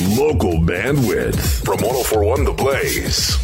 Local bandwidth from 1041 The Blaze.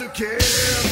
And rise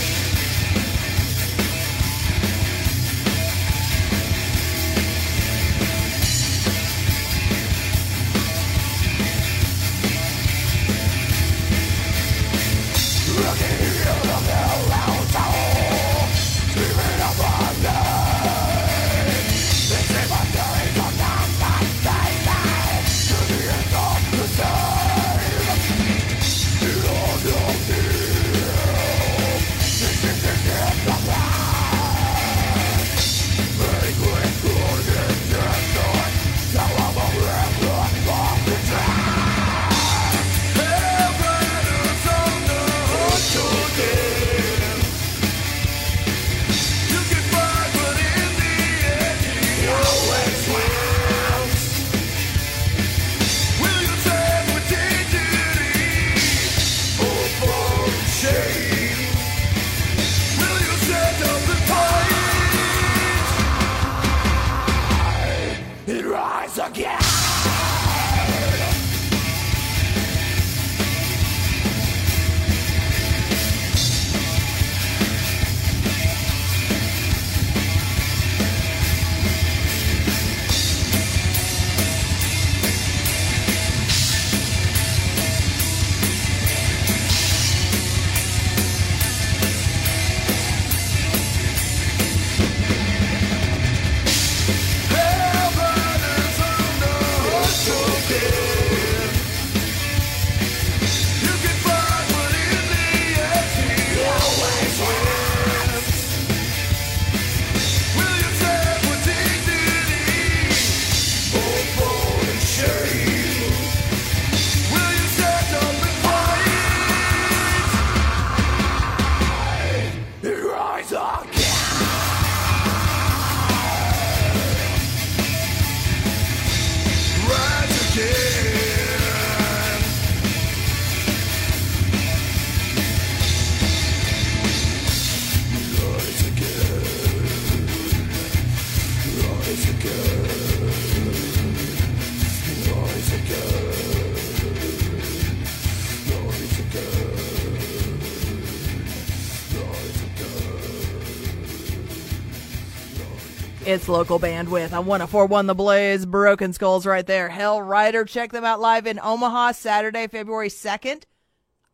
It's local bandwidth on 1041 The Blaze. Broken Skulls right there. Hell Rider. Check them out live in Omaha Saturday, February 2nd.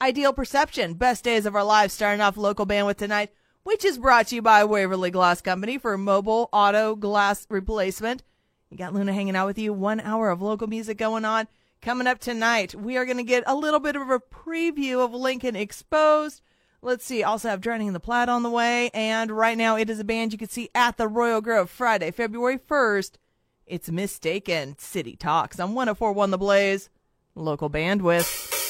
Ideal Perception. Best days of our lives starting off local bandwidth tonight, which is brought to you by Waverly Glass Company for mobile auto glass replacement. You got Luna hanging out with you. One hour of local music going on. Coming up tonight, we are going to get a little bit of a preview of Lincoln Exposed. Let's see. Also have Drowning in the Platte on the way. And right now it is a band you can see at the Royal Grove Friday, February 1st. It's Mistaken City Talks on 1041 The Blaze, local bandwidth.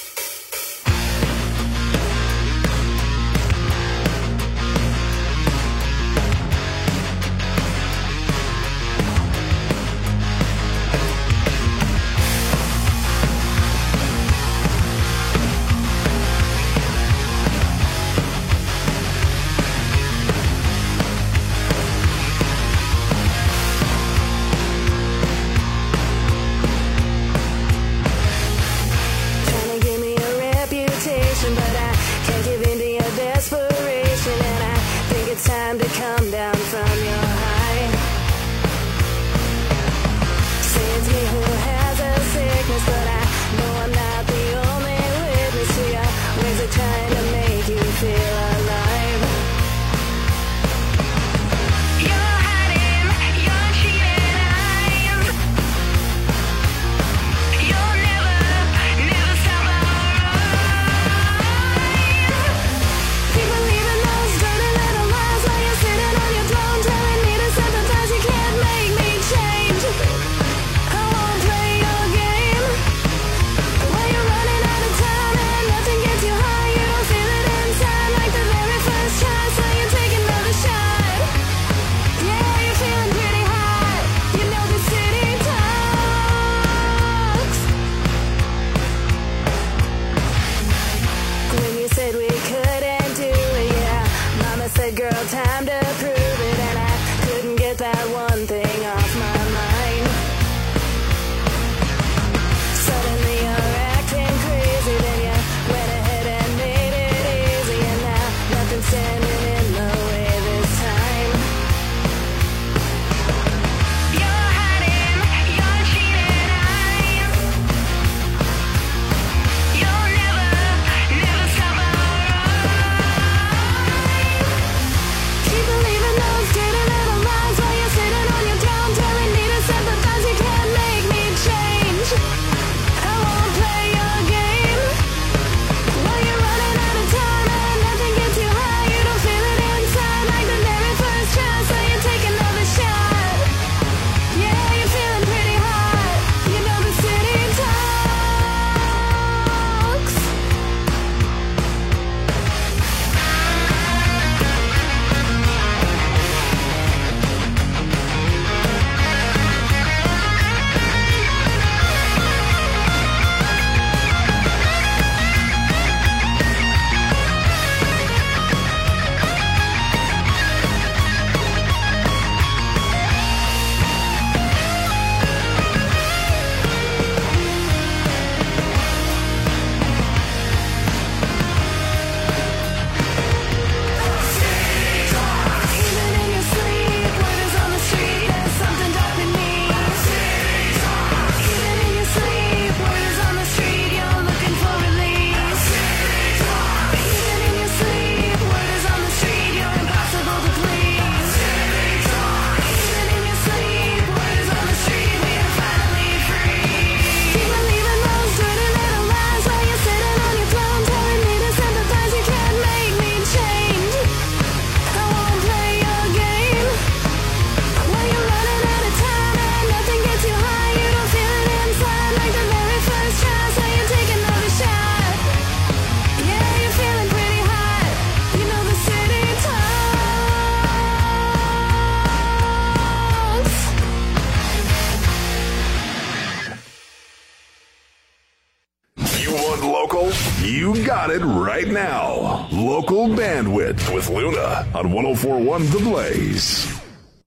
You got it right now. Local Bandwidth with Luna on 1041 The Blaze.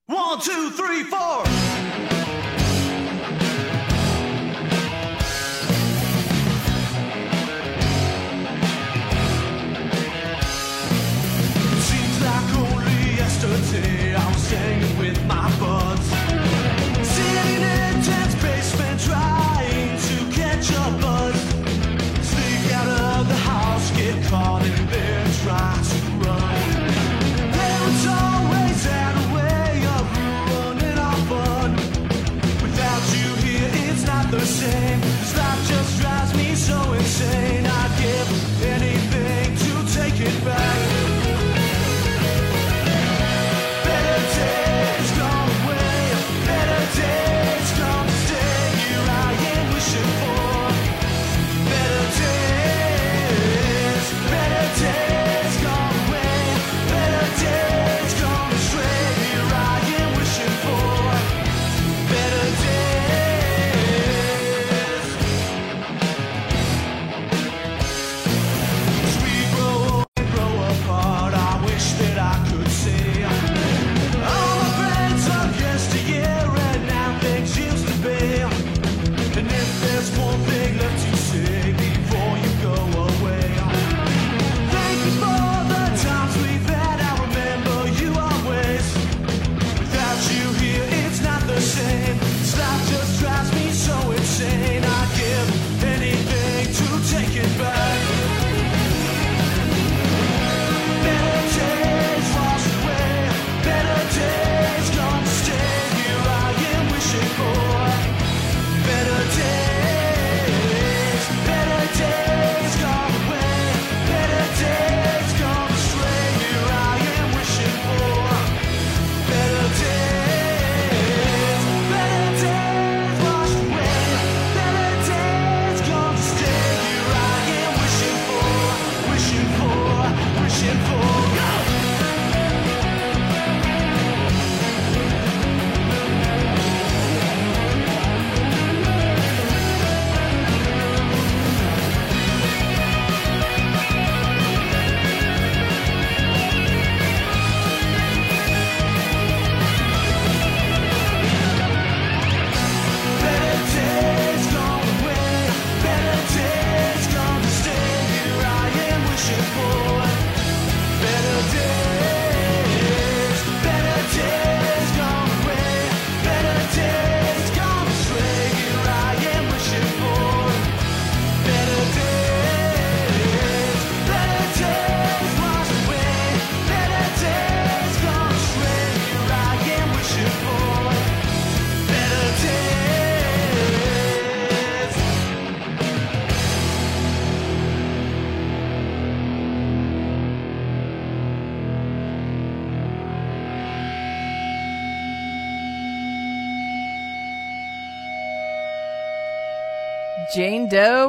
One, two, three, four. Seems like only yesterday I was hanging with my bud.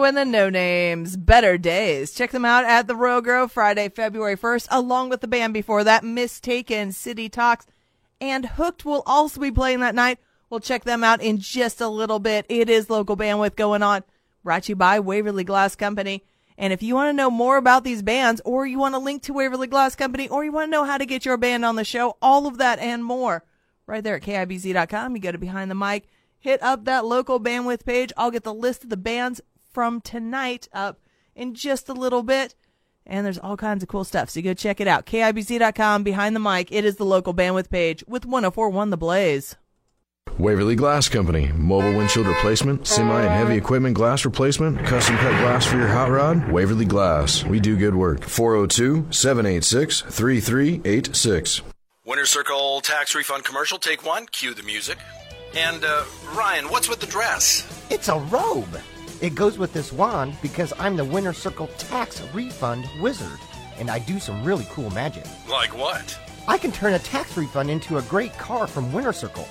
And the No Names, Better Days. Check them out at the Royal Grove Friday, February 1st, along with the band before that, Mistaken, City Talks, and Hooked will also be playing that night. We'll check them out in just a little bit. It is local bandwidth going on, brought to you by Waverly Glass Company. And if you want to know more about these bands, or you want to link to Waverly Glass Company, or you want to know how to get your band on the show, all of that and more, right there at KIBZ.com. You go to Behind the Mic, hit up that local bandwidth page. I'll get the list of the bands from tonight up in just a little bit. And there's all kinds of cool stuff. So you go check it out. KIBZ.com, Behind the Mic. It is the local bandwidth page with 1041 The Blaze. Waverly Glass Company. Mobile windshield replacement, semi and heavy equipment glass replacement, custom cut glass for your hot rod. Waverly Glass. We do good work. 402 786 3386. Winter Circle tax refund commercial, take one, cue the music. And, uh, Ryan, what's with the dress? It's a robe. It goes with this wand because I'm the Winter Circle tax refund wizard, and I do some really cool magic. Like what? I can turn a tax refund into a great car from Winter Circle,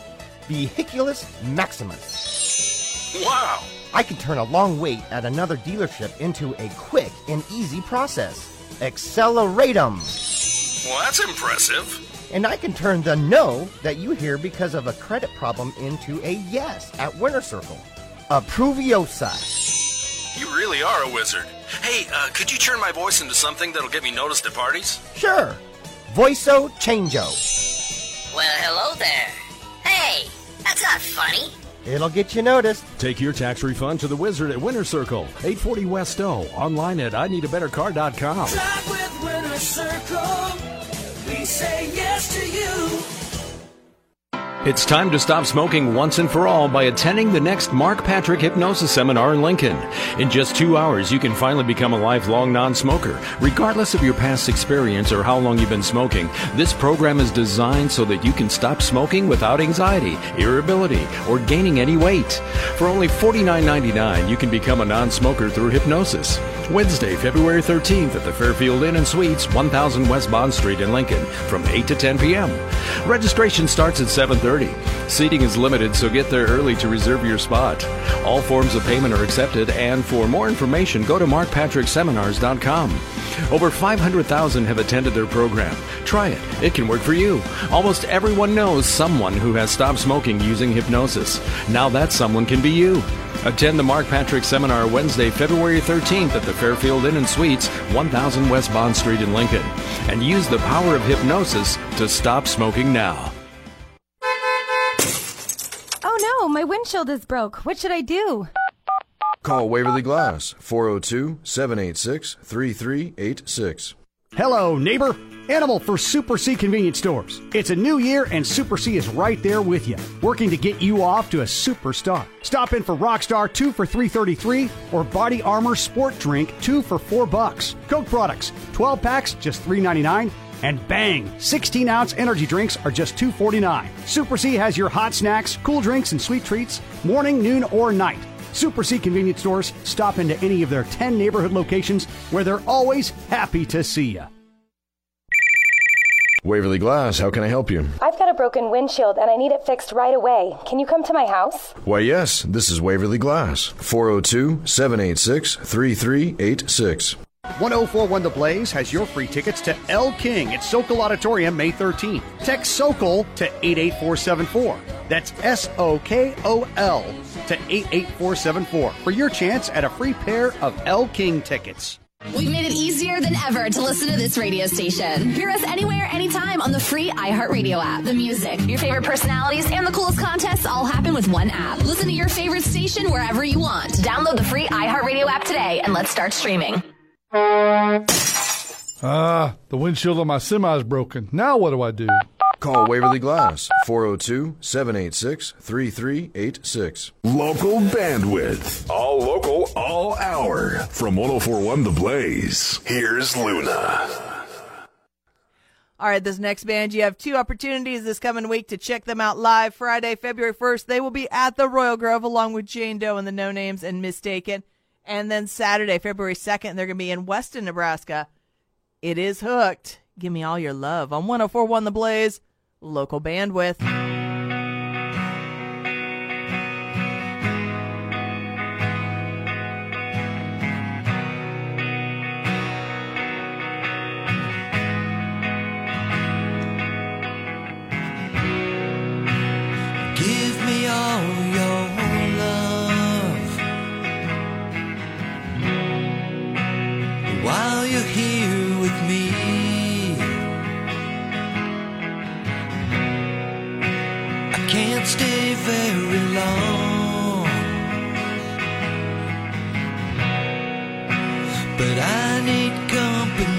Vehiculus Maximus. Wow! I can turn a long wait at another dealership into a quick and easy process. Acceleratum! Well, that's impressive. And I can turn the no that you hear because of a credit problem into a yes at Winter Circle. Approviosa. You really are a wizard. Hey, uh, could you turn my voice into something that'll get me noticed at parties? Sure. Voico changeo. Well, hello there. Hey, that's not funny. It'll get you noticed. Take your tax refund to the wizard at Winter Circle, 840 West O, online at I IneedABetterCar.com. Drive with Winter Circle. We say yes to you. It's time to stop smoking once and for all by attending the next Mark Patrick Hypnosis Seminar in Lincoln. In just two hours, you can finally become a lifelong non-smoker. Regardless of your past experience or how long you've been smoking, this program is designed so that you can stop smoking without anxiety, irritability, or gaining any weight. For only $49.99, you can become a non-smoker through hypnosis. Wednesday, February 13th at the Fairfield Inn and Suites, 1000 West Bond Street in Lincoln, from 8 to 10 p.m. Registration starts at 7:30. Seating is limited, so get there early to reserve your spot. All forms of payment are accepted, and for more information, go to markpatrickseminars.com. Over 500,000 have attended their program. Try it; it can work for you. Almost everyone knows someone who has stopped smoking using hypnosis. Now that someone can be you. Attend the Mark Patrick Seminar Wednesday, February 13th at the Fairfield Inn and Suites, 1000 West Bond Street in Lincoln. And use the power of hypnosis to stop smoking now. My windshield is broke. What should I do? Call Waverly Glass. 402 786 3386. Hello, neighbor. Animal for Super C convenience stores. It's a new year and Super C is right there with you, working to get you off to a superstar. Stop in for Rockstar 2 for 333 or Body Armor Sport Drink 2 for 4 bucks. Coke products, 12 packs just 3.99 and bang, 16 ounce energy drinks are just $2.49. Super C has your hot snacks, cool drinks, and sweet treats morning, noon, or night. Super C convenience stores stop into any of their 10 neighborhood locations where they're always happy to see you. Waverly Glass, how can I help you? I've got a broken windshield and I need it fixed right away. Can you come to my house? Why, yes, this is Waverly Glass. 402 786 3386. 1041 The Blaze has your free tickets to Elle King at Sokol Auditorium May 13th. Text Sokol to 88474. That's S O K O L to 88474 for your chance at a free pair of Elle King tickets. We've made it easier than ever to listen to this radio station. Hear us anywhere, anytime on the free iHeartRadio app. The music, your favorite personalities, and the coolest contests all happen with one app. Listen to your favorite station wherever you want. Download the free iHeartRadio app today and let's start streaming. Ah, the windshield on my semi is broken. Now what do I do? Call Waverly Glass. 402 786 3386. Local bandwidth. All local, all hour. From 1041 The Blaze, here's Luna. All right, this next band, you have two opportunities this coming week to check them out live. Friday, February 1st, they will be at the Royal Grove along with Jane Doe and the No Names and Mistaken. And then Saturday, February 2nd, they're going to be in Weston, Nebraska. It is Hooked. Give me all your love on 1041 The Blaze, local bandwidth. stay very long. But I need company.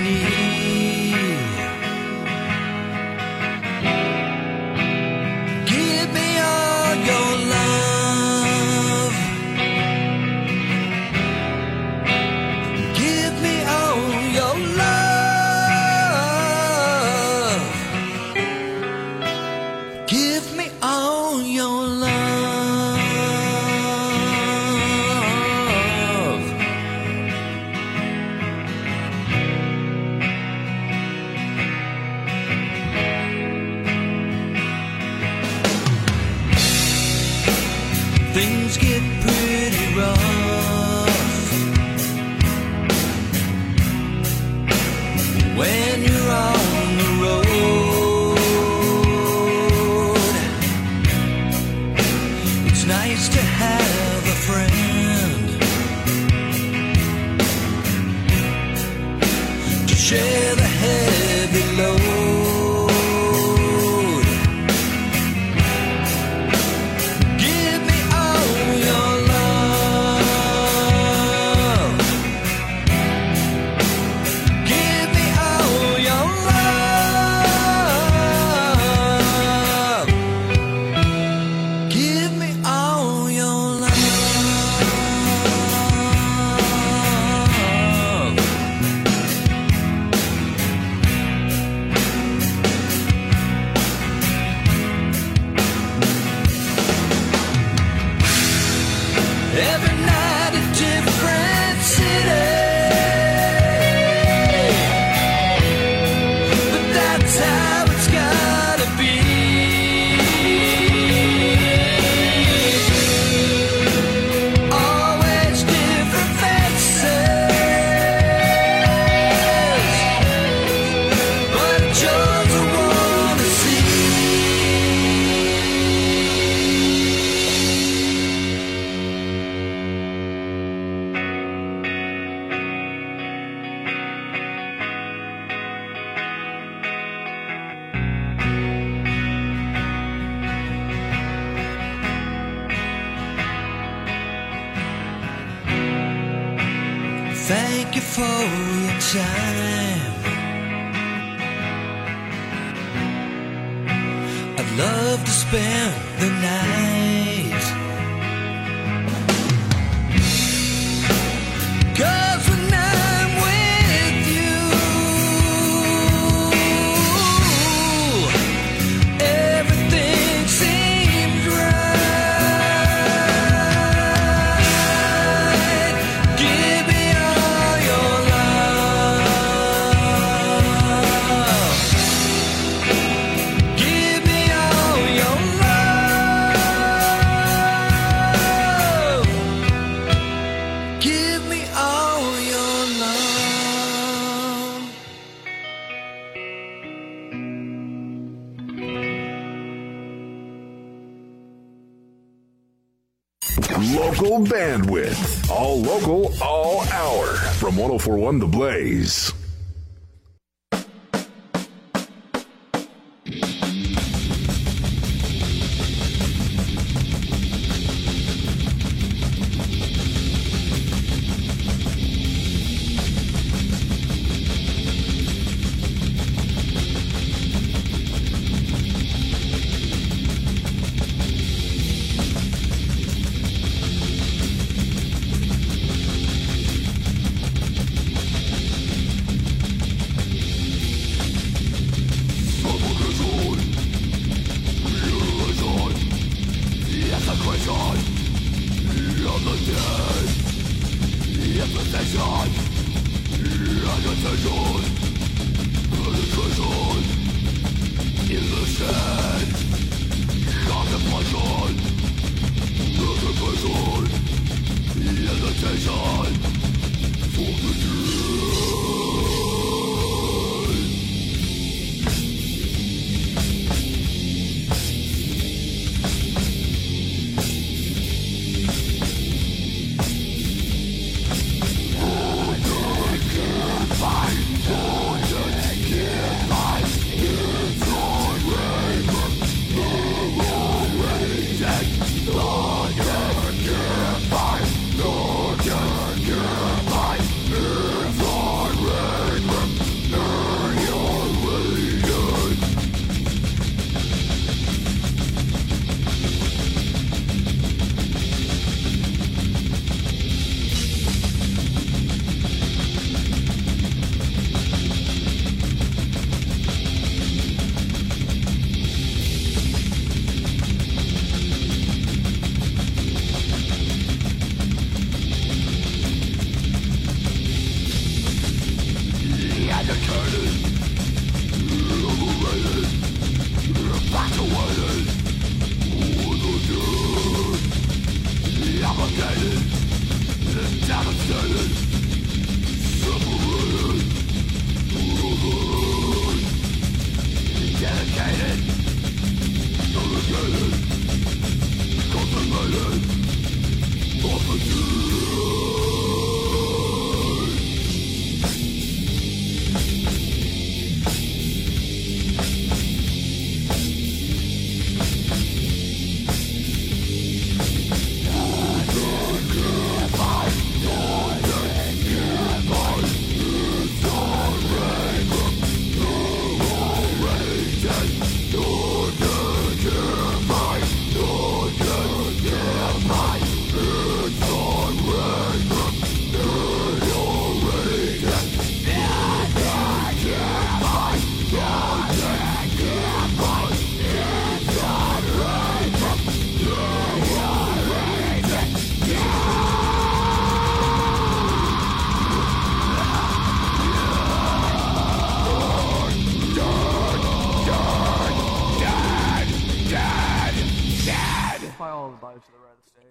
one The Blaze.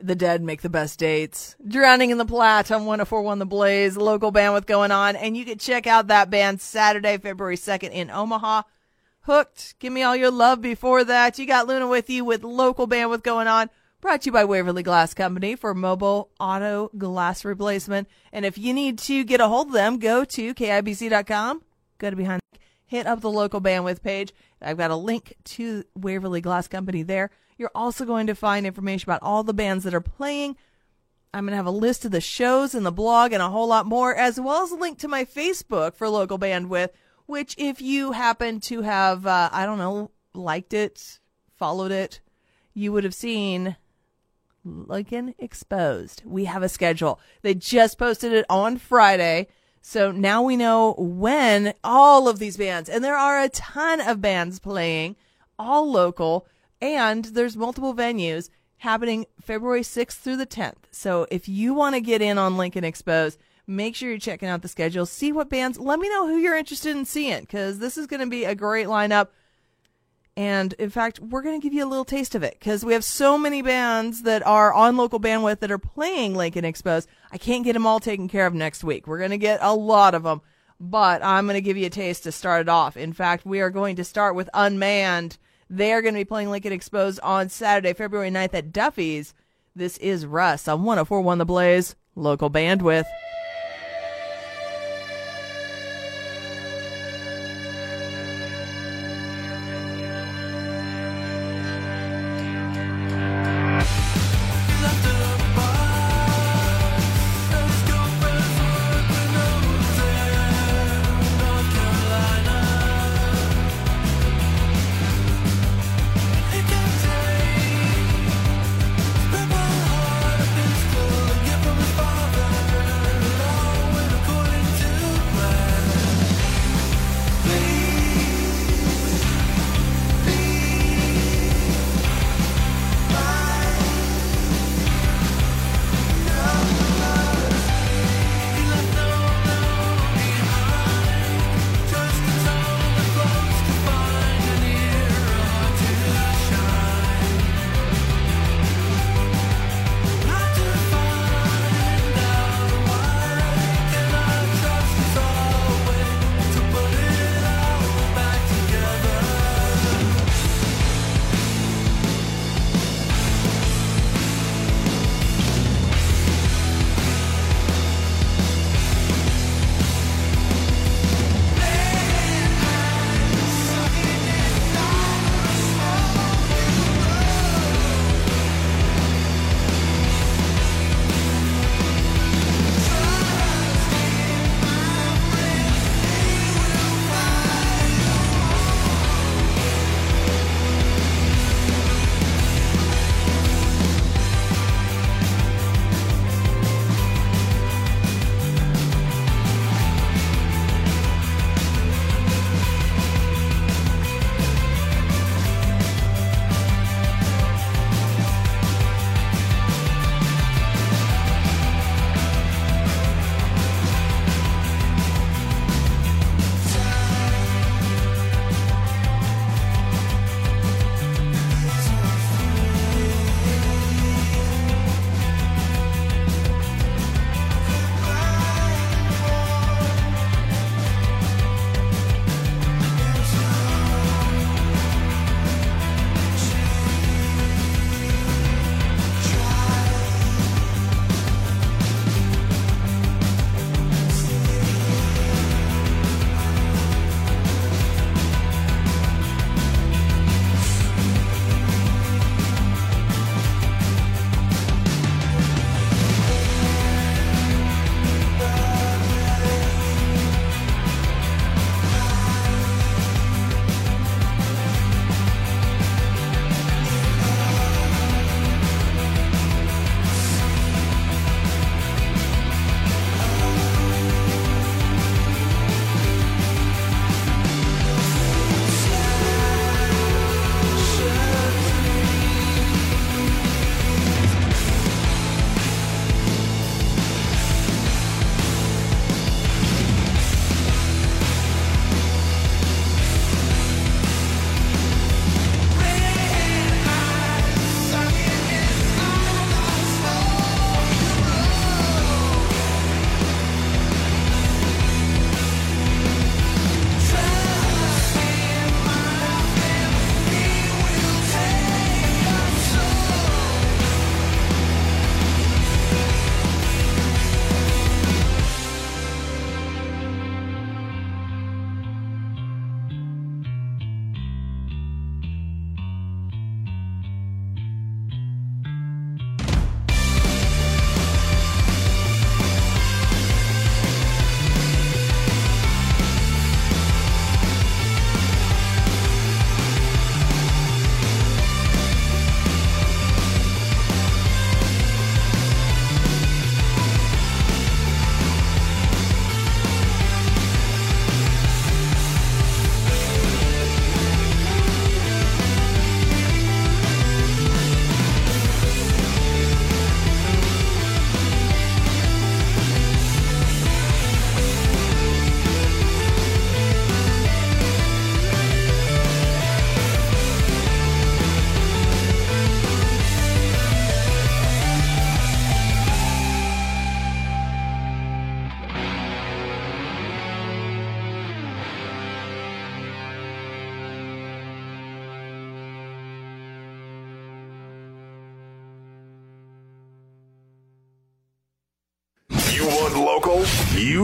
The dead make the best dates. Drowning in the Platte on 1041 The Blaze, local bandwidth going on. And you can check out that band Saturday, February 2nd in Omaha. Hooked. Give me all your love before that. You got Luna with you with local bandwidth going on. Brought to you by Waverly Glass Company for mobile auto glass replacement. And if you need to get a hold of them, go to KIBZ.com. Go to behind, hit up the local bandwidth page. I've got a link to Waverly Glass Company there. You're also going to find information about all the bands that are playing. I'm going to have a list of the shows in the blog and a whole lot more, as well as a link to my Facebook for local bandwidth, which if you happen to have, uh, I don't know, liked it, followed it, you would have seen Lincoln Exposed. We have a schedule. They just posted it on Friday. So now we know when all of these bands, and there are a ton of bands playing, all local, and there's multiple venues happening February 6th through the 10th. So if you want to get in on Lincoln Exposed, make sure you're checking out the schedule. See what bands, let me know who you're interested in seeing because this is going to be a great lineup. And in fact, we're going to give you a little taste of it because we have so many bands that are on local bandwidth that are playing Lincoln Exposed. I can't get them all taken care of next week. We're going to get a lot of them, but I'm going to give you a taste to start it off. In fact, we are going to start with Unmanned. They are going to be playing Lincoln Exposed on Saturday, February 9th at Duffy's. This is Russ on 1041 The Blaze, local bandwidth.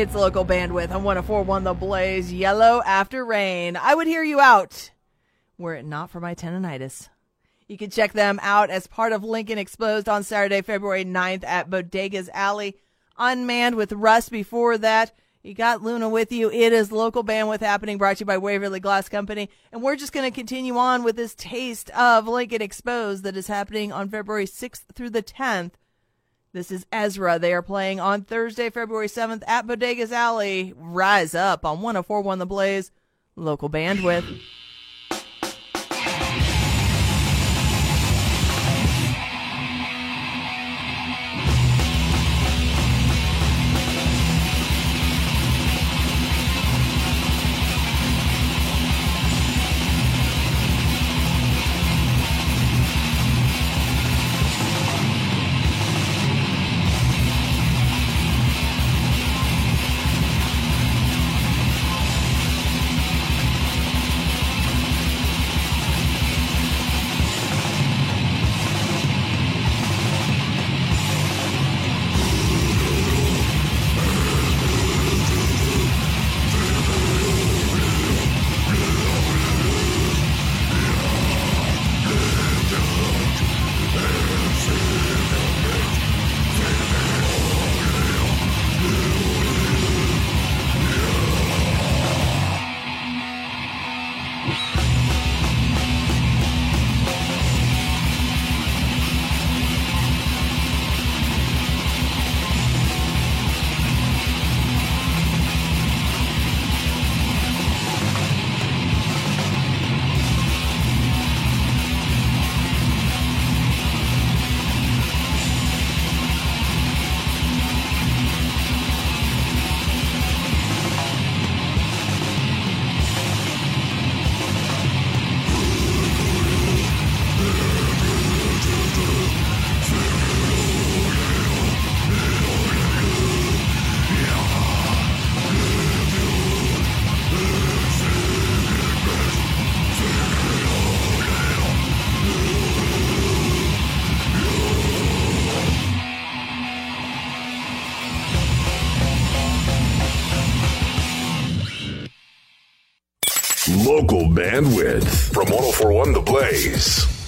It's local bandwidth on 1041 The Blaze, Yellow After Rain. I would hear you out were it not for my tendonitis. You can check them out as part of Lincoln Exposed on Saturday, February 9th at Bodegas Alley. Unmanned with Rust before that. You got Luna with you. It is local bandwidth happening, brought to you by Waverly Glass Company. And we're just going to continue on with this taste of Lincoln Exposed that is happening on February 6th through the 10th. This is Ezra. They are playing on Thursday, February 7th at Bodegas Alley. Rise up on 1041 The Blaze, local bandwidth. Bandwidth from 1041 The Blaze.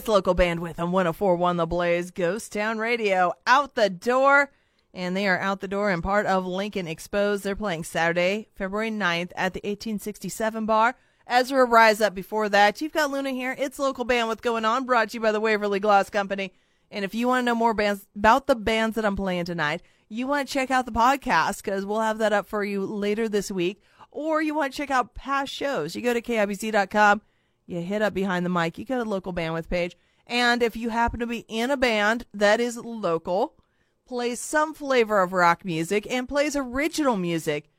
It's local bandwidth on 1041 The Blaze, Ghost Town Radio. Out the door. And they are out the door and part of Lincoln Exposed. They're playing Saturday, February 9th at the 1867 bar. Ezra Rise Up before that. You've got Luna here. It's local bandwidth going on, brought to you by the Waverly Glass Company. And if you want to know more bands about the bands that I'm playing tonight, you want to check out the podcast because we'll have that up for you later this week. Or you want to check out past shows, you go to KIBZ.com, you hit up behind the mic, you go a local bandwidth page. And if you happen to be in a band that is local, plays some flavor of rock music, and plays original music,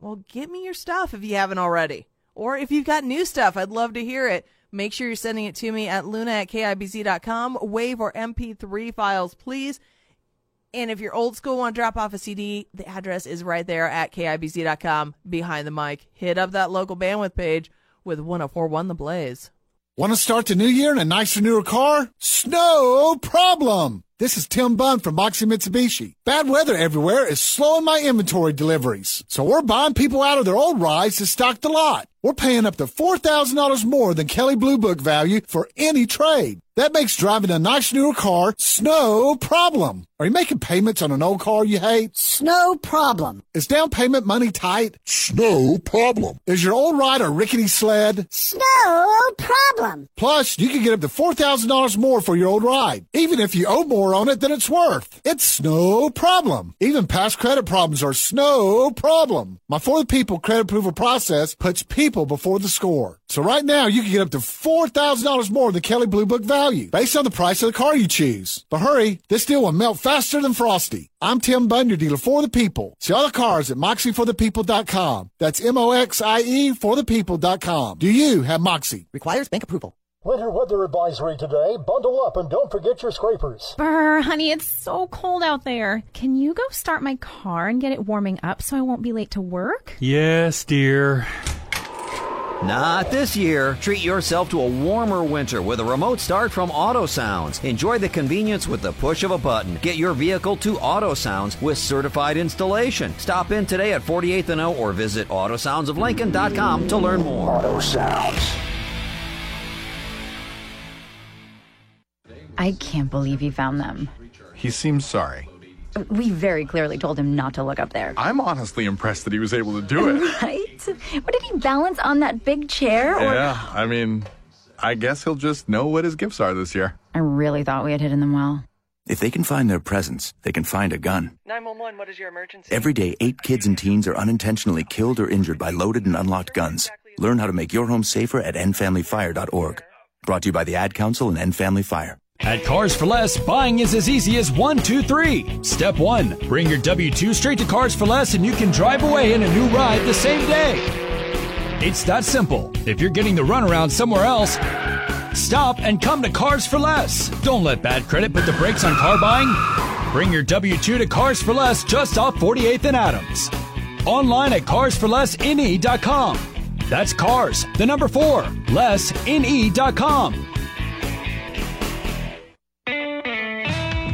well, get me your stuff if you haven't already. Or if you've got new stuff, I'd love to hear it. Make sure you're sending it to me at luna at KIBZ.com. Wave or MP3 files, please. And if you're old school, want to drop off a CD, the address is right there at KIBZ.com behind the mic. Hit up that local bandwidth page with 1041 The Blaze. Want to start the new year in a nicer, newer car? No problem. This is Tim Bunn from Moxie Mitsubishi. Bad weather everywhere is slowing my inventory deliveries. So we're buying people out of their old rides to stock the lot. We're paying up to $4,000 more than Kelley Blue Book value for any trade. That makes driving a nice newer car no problem. Are you making payments on an old car you hate? No problem. Is down payment money tight? No problem. Is your old ride a rickety sled? No problem. Plus, you can get up to $4,000 more for your old ride, even if you owe more on it than it's worth. It's no problem. Even past credit problems are no problem. My For the People credit approval process puts people before the score. So right now, you can get up to $4,000 more than the Kelley Blue Book value based on the price of the car you choose. But hurry, this deal will melt faster than frosty. I'm Tim Bunn, your dealer for the people. See all the cars at moxieforthepeople.com. That's M-O-X-I-E for the people.com. Do you have Moxie? Requires bank approval. Winter weather advisory today. Bundle up and don't forget your scrapers. Brr, honey, it's so cold out there. Can you go start my car and get it warming up so I won't be late to work? Yes, dear. Not this year. Treat yourself to a warmer winter with a remote start from Auto Sounds. Enjoy the convenience with the push of a button. Get your vehicle to Auto Sounds with certified installation. Stop in today at 48th and O or visit autosoundsoflincoln.com to learn more. Auto Sounds. I can't believe he found them. He seems sorry. We very clearly told him not to look up there. I'm honestly impressed that he was able to do it. Right? What did he balance on that big chair? Or... yeah, I mean, I guess he'll just know what his gifts are this year. I really thought we had hidden them well. If they can find their presents, they can find a gun. 911, what is your emergency? Every day, eight kids and teens are unintentionally killed or injured by loaded and unlocked guns. Learn how to make your home safer at endfamilyfire.org. Brought to you by the Ad Council and End Family Fire. At Cars for Less, buying is as easy as one, two, three. Step one, bring your W 2 straight to Cars for Less and you can drive away in a new ride the same day. It's that simple. If you're getting the runaround somewhere else, stop and come to Cars for Less. Don't let bad credit put the brakes on car buying. Bring your W 2 to Cars for Less just off 48th and Adams. Online at carsforlessne.com. That's cars, the number four, less, lessne.com.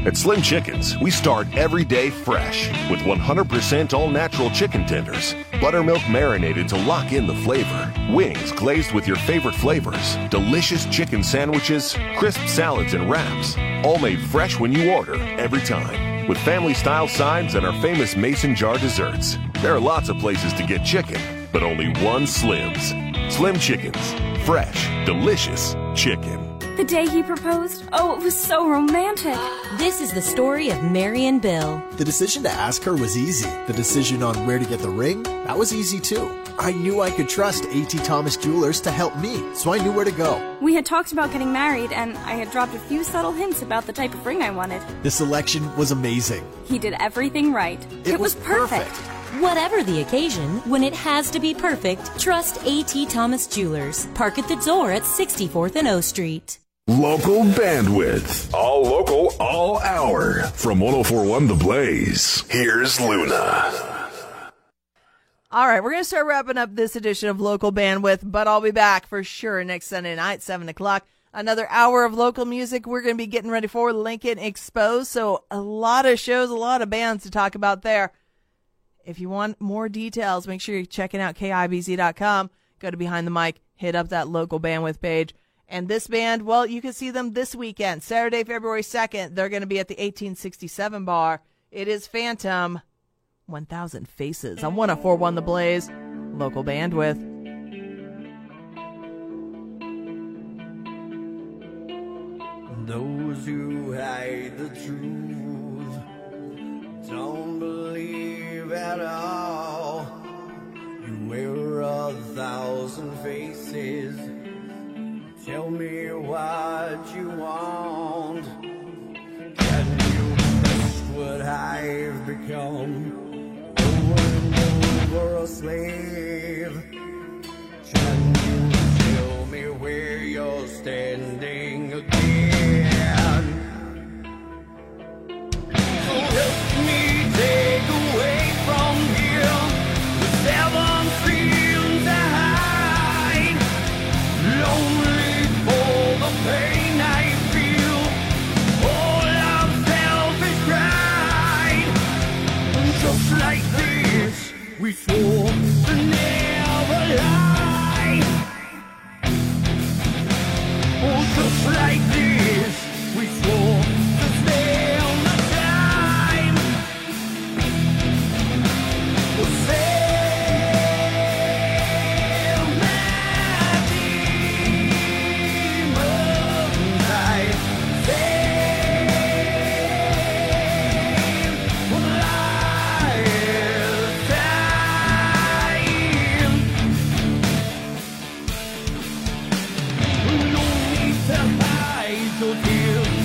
At Slim Chickens, we start every day fresh with 100% all natural chicken tenders, buttermilk marinated to lock in the flavor, wings glazed with your favorite flavors, delicious chicken sandwiches, crisp salads and wraps, all made fresh when you order every time. With family style sides and our famous mason jar desserts. There are lots of places to get chicken, but only one Slim's. Slim Chickens. Fresh, delicious chicken. The day he proposed, oh, it was so romantic. This is the story of Mary and Bill. The decision to ask her was easy. The decision on where to get the ring, that was easy too. I knew I could trust AT Thomas Jewelers to help me, so I knew where to go. We had talked about getting married, and I had dropped a few subtle hints about the type of ring I wanted. The selection was amazing. He did everything right. It, was perfect. Whatever the occasion, when it has to be perfect, trust AT Thomas Jewelers. Park at the door at 64th and O Street. Local bandwidth. All local, all hour. From 1041 The Blaze, here's Luna. All right, we're going to start wrapping up this edition of Local Bandwidth, but I'll be back for sure next Sunday night, 7 o'clock. Another hour of local music. We're going to be getting ready for Lincoln Exposed. So, a lot of shows, a lot of bands to talk about there. If you want more details, make sure you're checking out KIBZ.com. Go to Behind the Mic, hit up that local bandwidth page. And this band, well, you can see them this weekend, Saturday, February 2nd. They're going to be at the 1867 bar. It is Phantom 1000 Faces on 1041 The Blaze, local bandwidth. Those who hide the truth don't believe at all. You wear a thousand faces. Tell me what you want. Can you trust what I've become? Over and over a slave. Hide your tears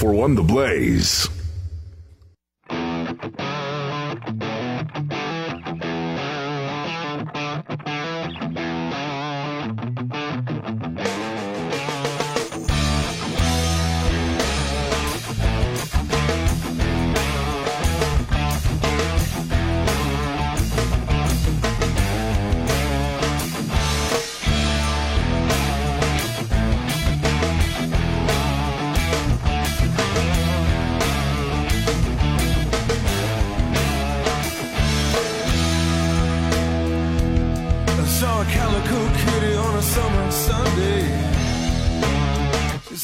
94.1 The Blaze.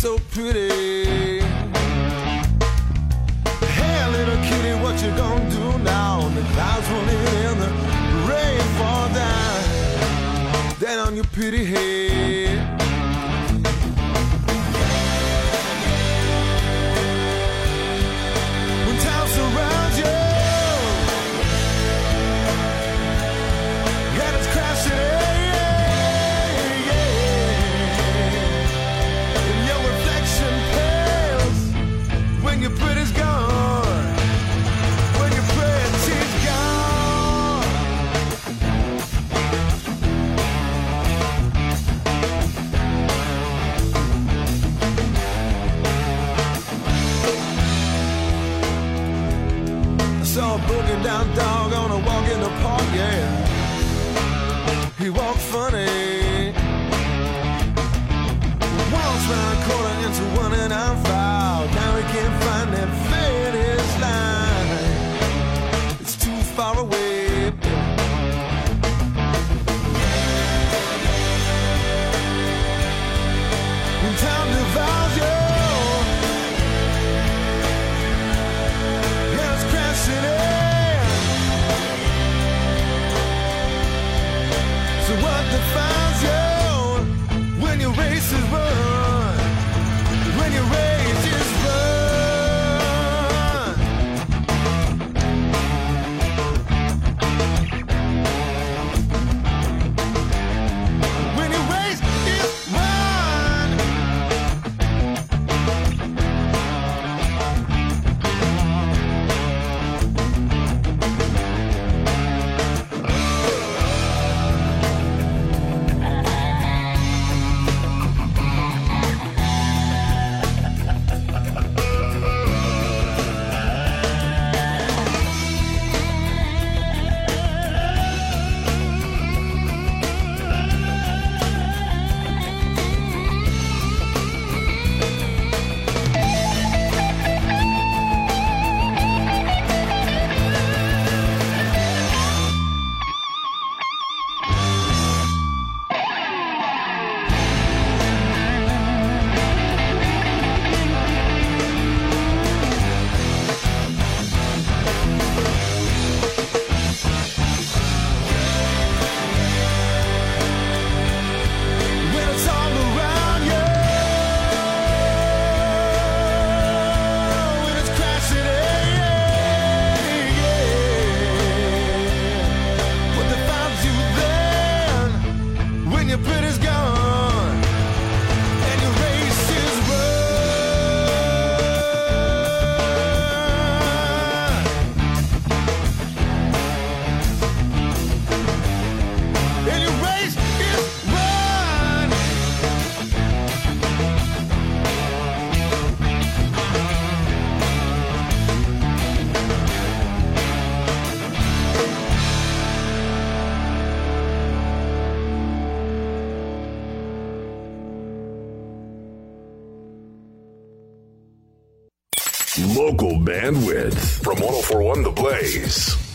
so pretty. Hey, little kitty, what you gonna do now? The clouds rolling in, the rain fall down. Down on your pretty head. yeah. He walked funny. with from 1041 The Blaze.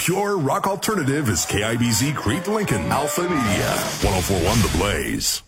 Pure rock alternative is KIBZ Crete Lincoln Alpha Media. 1041 The Blaze.